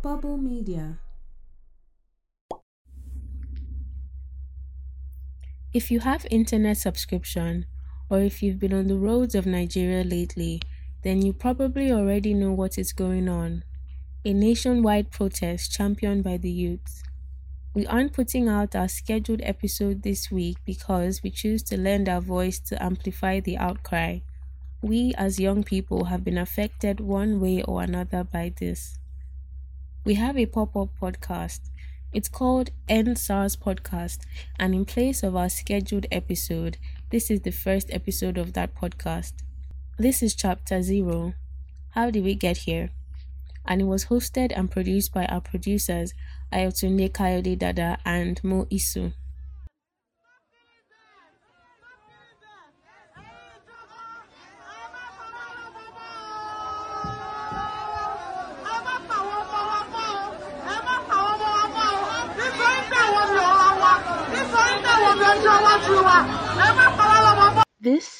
Bubble Media. If you have internet subscription, or if you've been on the roads of Nigeria lately, then you probably already know what is going on. A nationwide protest championed by the youth. We aren't putting out our scheduled episode this week because we choose to lend our voice to amplify the outcry. We, as young people, have been affected one way or another by this. We have a pop up podcast. It's called End SARS Podcast, and in place of our scheduled episode, this is the first episode of that podcast. This is chapter zero. How did we get here? And it was hosted and produced by our producers Ayotunde Kayode Dada and Mo Isu.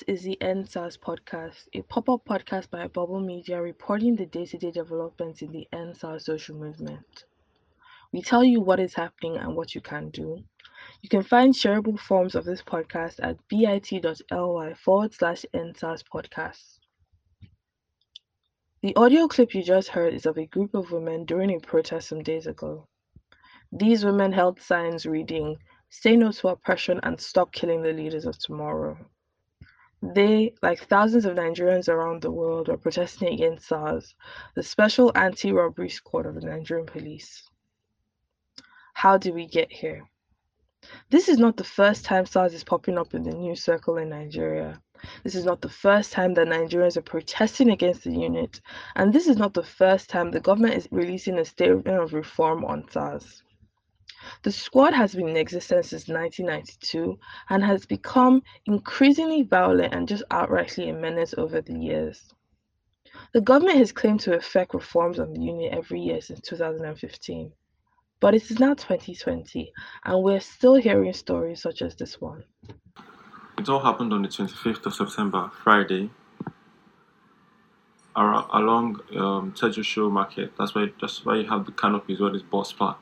Is the End SARS podcast, a pop up podcast by Bubble Media reporting the day to day developments in the End SARS social movement. We tell you what is happening and what you can do. You can find shareable forms of this podcast at bit.ly forward slash End SARS podcast. The audio clip you just heard is of a group of women during a protest some days ago. These women held signs reading, Say no to oppression and stop killing the leaders of tomorrow. They, like thousands of Nigerians around the world, are protesting against SARS, the Special Anti Robbery Squad of the Nigerian police. How did we get here? This is not the first time SARS is popping up in the news circle in Nigeria. This is not the first time that Nigerians are protesting against the unit, and this is not the first time the government is releasing a statement of reform on SARS. The squad has been in existence since 1992 and has become increasingly violent and just outrightly a menace over the years. The government has claimed to effect reforms on the union every year since 2015, but it is now 2020 and we're still hearing stories such as this one. It all happened on the 25th of September, Friday, along um, Tejuosho Market. That's why that's why you have the canopies where this boss part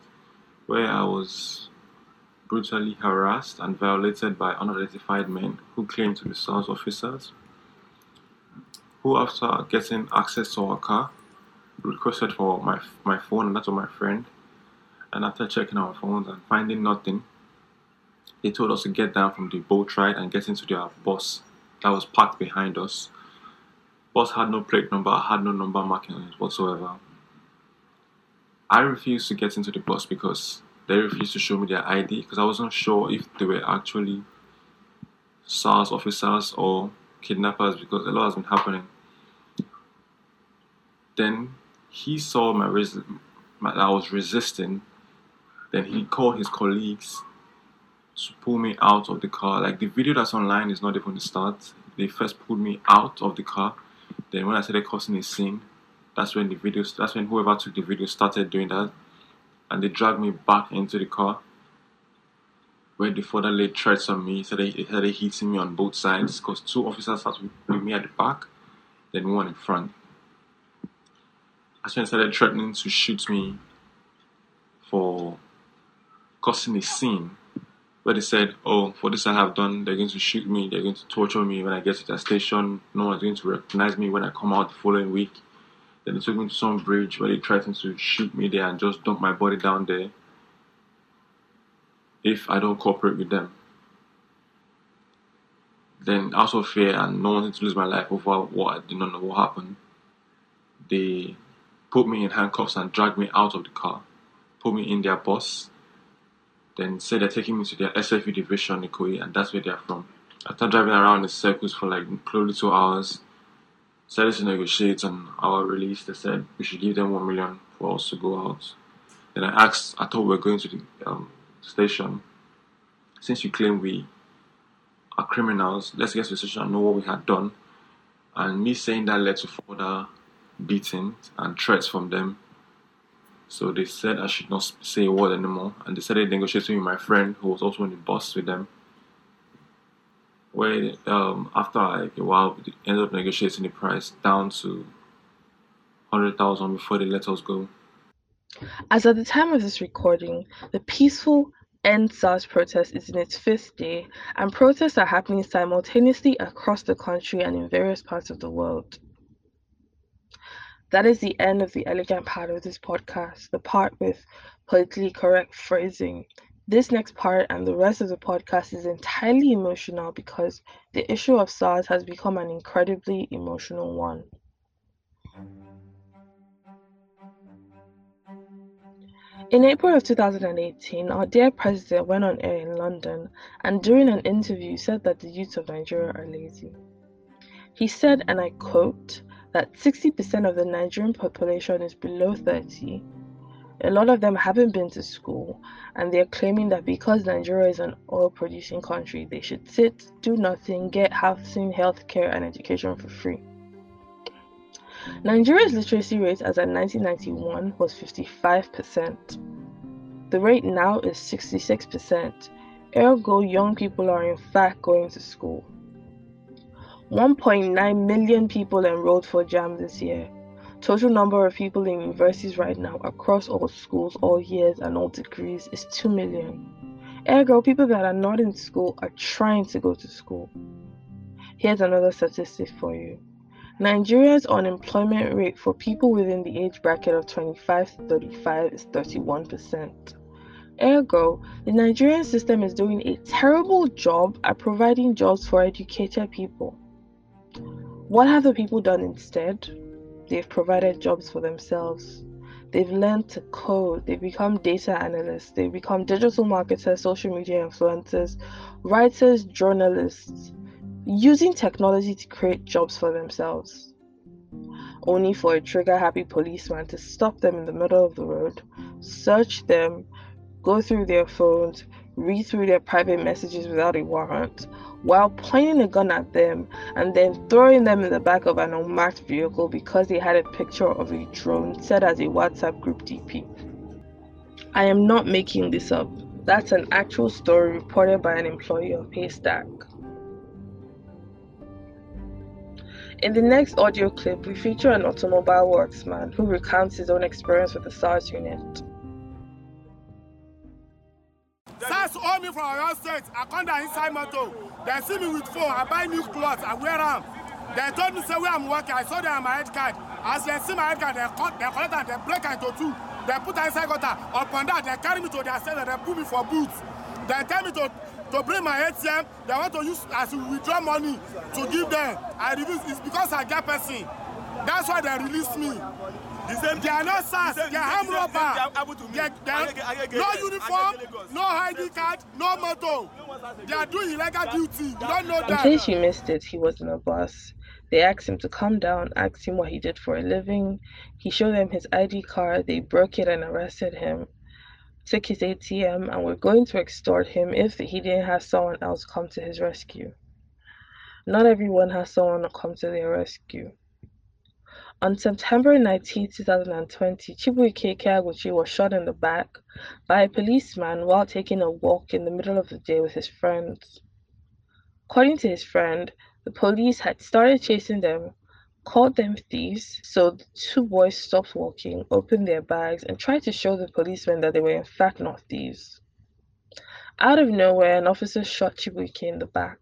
where I was brutally harassed and violated by unidentified men who claimed to be SARS officers, who, after getting access to our car, requested for my, my phone and that of my friend. And after checking our phones and finding nothing, they told us to get down from the boat ride and get into their bus that was parked behind us. Bus had no plate number, had no number marking on it whatsoever. I refused to get into the bus because they refused to show me their ID because I wasn't sure if they were actually SARS officers or kidnappers because a lot has been happening. Then he saw my, res- my I was resisting. Then he called his colleagues to pull me out of the car. Like the video that's online is not even the start. They first pulled me out of the car. Then when I started causing a scene, that's when the videos that's when whoever took the video started doing that. And they dragged me back into the car where the further laid threats on me. So they started hitting me on both sides because two officers sat with me at the back then one in front. That's when they started threatening to shoot me for causing a scene where they said, Oh, for this I have done, they're going to shoot me, they're going to torture me when I get to the station, no one's going to recognize me when I come out the following week. Then they took me to some bridge where they threatened to shoot me there and just dump my body down there if I don't cooperate with them. Then, out of fear and not wanting to lose my life over what I did not know what happened, they put me in handcuffs and dragged me out of the car, put me in their bus, then said they're taking me to their SFU division in Ikoyi, and that's where they're from. After driving around in circles for like close to two hours, started to negotiate on our release. They said we should give them one million for us to go out. Then I asked, I thought we were going to the um, station. Since you claim we are criminals, let's get to the station and know what we had done. And me saying that led to further beatings and threats from them. So they said I should not say a word anymore. And they started negotiating with my friend who was also on the bus with them where um, after like a while we ended up negotiating the price down to hundred thousand before they let us go. As at the time of this recording, the peaceful End SARS protest is in its fifth day, and protests are happening simultaneously across the country and in various parts of the world. That is the end of the elegant part of this podcast, the part with politically correct phrasing. This next part and the rest of the podcast is entirely emotional because the issue of SARS has become an incredibly emotional one. In April of 2018, our dear president went on air in London and during an interview said that the youth of Nigeria are lazy. He said, and I quote, that 60% of the Nigerian population is below 30. A lot of them haven't been to school, and they're claiming that because Nigeria is an oil producing country, they should sit, do nothing, get housing, healthcare, and education for free. Nigeria's literacy rate as at 1991 was 55%. The rate now is 66%. Ergo, young people are in fact going to school. 1.9 million people enrolled for JAMB this year. Total number of people in universities right now across all schools, all years, and all degrees is 2 million. Ergo, people that are not in school are trying to go to school. Here's another statistic for you. Nigeria's unemployment rate for people within the age bracket of 25 to 35 is 31%. Ergo, the Nigerian system is doing a terrible job at providing jobs for educated people. What have the people done instead? They've provided jobs for themselves. They've learned to code, they've become data analysts, they've become digital marketers, social media influencers, writers, journalists using technology to create jobs for themselves, only for a trigger happy policeman to stop them in the middle of the road, search them, go through their phones, read through their private messages without a warrant, while pointing a gun at them and then throwing them in the back of an unmarked vehicle because they had a picture of a drone set as a WhatsApp group DP. I am not making this up. That's an actual story reported by an employee of Paystack. In the next audio clip, we feature an automobile worksman who recounts his own experience with the SARS unit. Owe me from Oyo State. I come down inside motor. They see me with phone. I buy new clothes. I wear them. They told me say where I'm working. I saw them on my head card. As they see my head card, they cut, they collect and they break into two. They put inside gutter. Upon that, they carry me to their cell and they put me for boots. They tell me to to bring my ATM, they want to use as we withdraw money to give them. I refuse. It's because I get person. That's why they release me. The same They are not SARS. They are armed same thing robber. they happen to me. They, they, Agege- Agege- no uniform, no ID card, no motor. They are doing illegal duty. You don't know In case you missed it, he was in a bus. They asked him to come down, asked him what he did for a living. He showed them his ID card, they broke it and arrested him. Took his ATM and were going to extort him if he didn't have someone else come to his rescue. Not everyone has someone to come to their rescue. On September 19, 2020, Chibuike Keaguchi was shot in the back by a policeman while taking a walk in the middle of the day with his friends. According to his friend, the police had started chasing them, called them thieves, so the two boys stopped walking, opened their bags, and tried to show the policemen that they were in fact not thieves. Out of nowhere, an officer shot Chibuike in the back.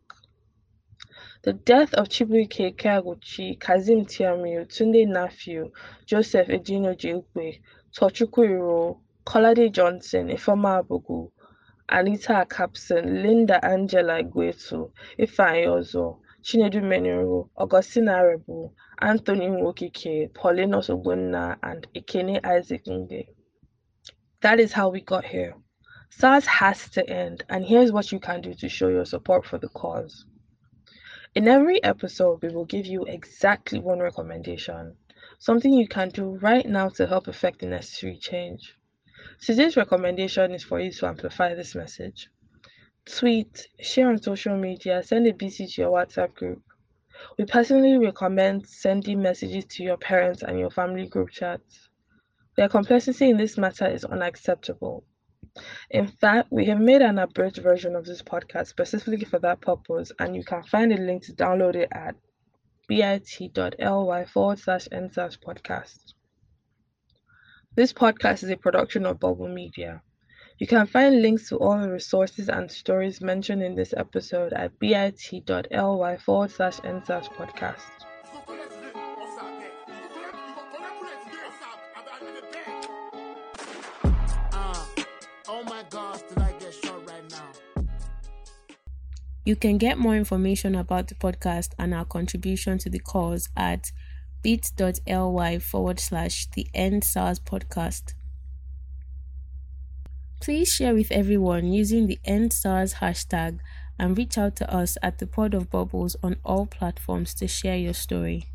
The death of Chibuike Keaguchi, Kazim Tiamiu, Tunde Naphew, Joseph Edinoji Ukwe, Tochukwu Iro, Kolade Johnson, Ifeoma Abogu, Anita Capson, Linda Angela Igwetu, Ifeanyi Chinedu Meniro, Augustine Arebu, Anthony Nwokike, Pauline Osobunna, and Ekene Isaac Nge. That is how we got here. SARS has to end, and here's what you can do to show your support for the cause. In every episode, we will give you exactly one recommendation, something you can do right now to help effect the necessary change. Today's recommendation is for you to amplify this message. Tweet, share on social media, send a BC to your WhatsApp group. We personally recommend sending messages to your parents and your family group chats. Their complexity in this matter is unacceptable. In fact, we have made an abridged version of this podcast specifically for that purpose, and you can find a link to download it at bit.ly forward slash End SARS podcast. This podcast is a production of Bubble Media. You can find links to all the resources and stories mentioned in this episode at bit.ly forward slash End SARS podcast. You can get more information about the podcast and our contribution to the cause at bit.ly forward slash the End SARS podcast. Please share with everyone using the End SARS hashtag and reach out to us at the Pod of Bubbles on all platforms to share your story.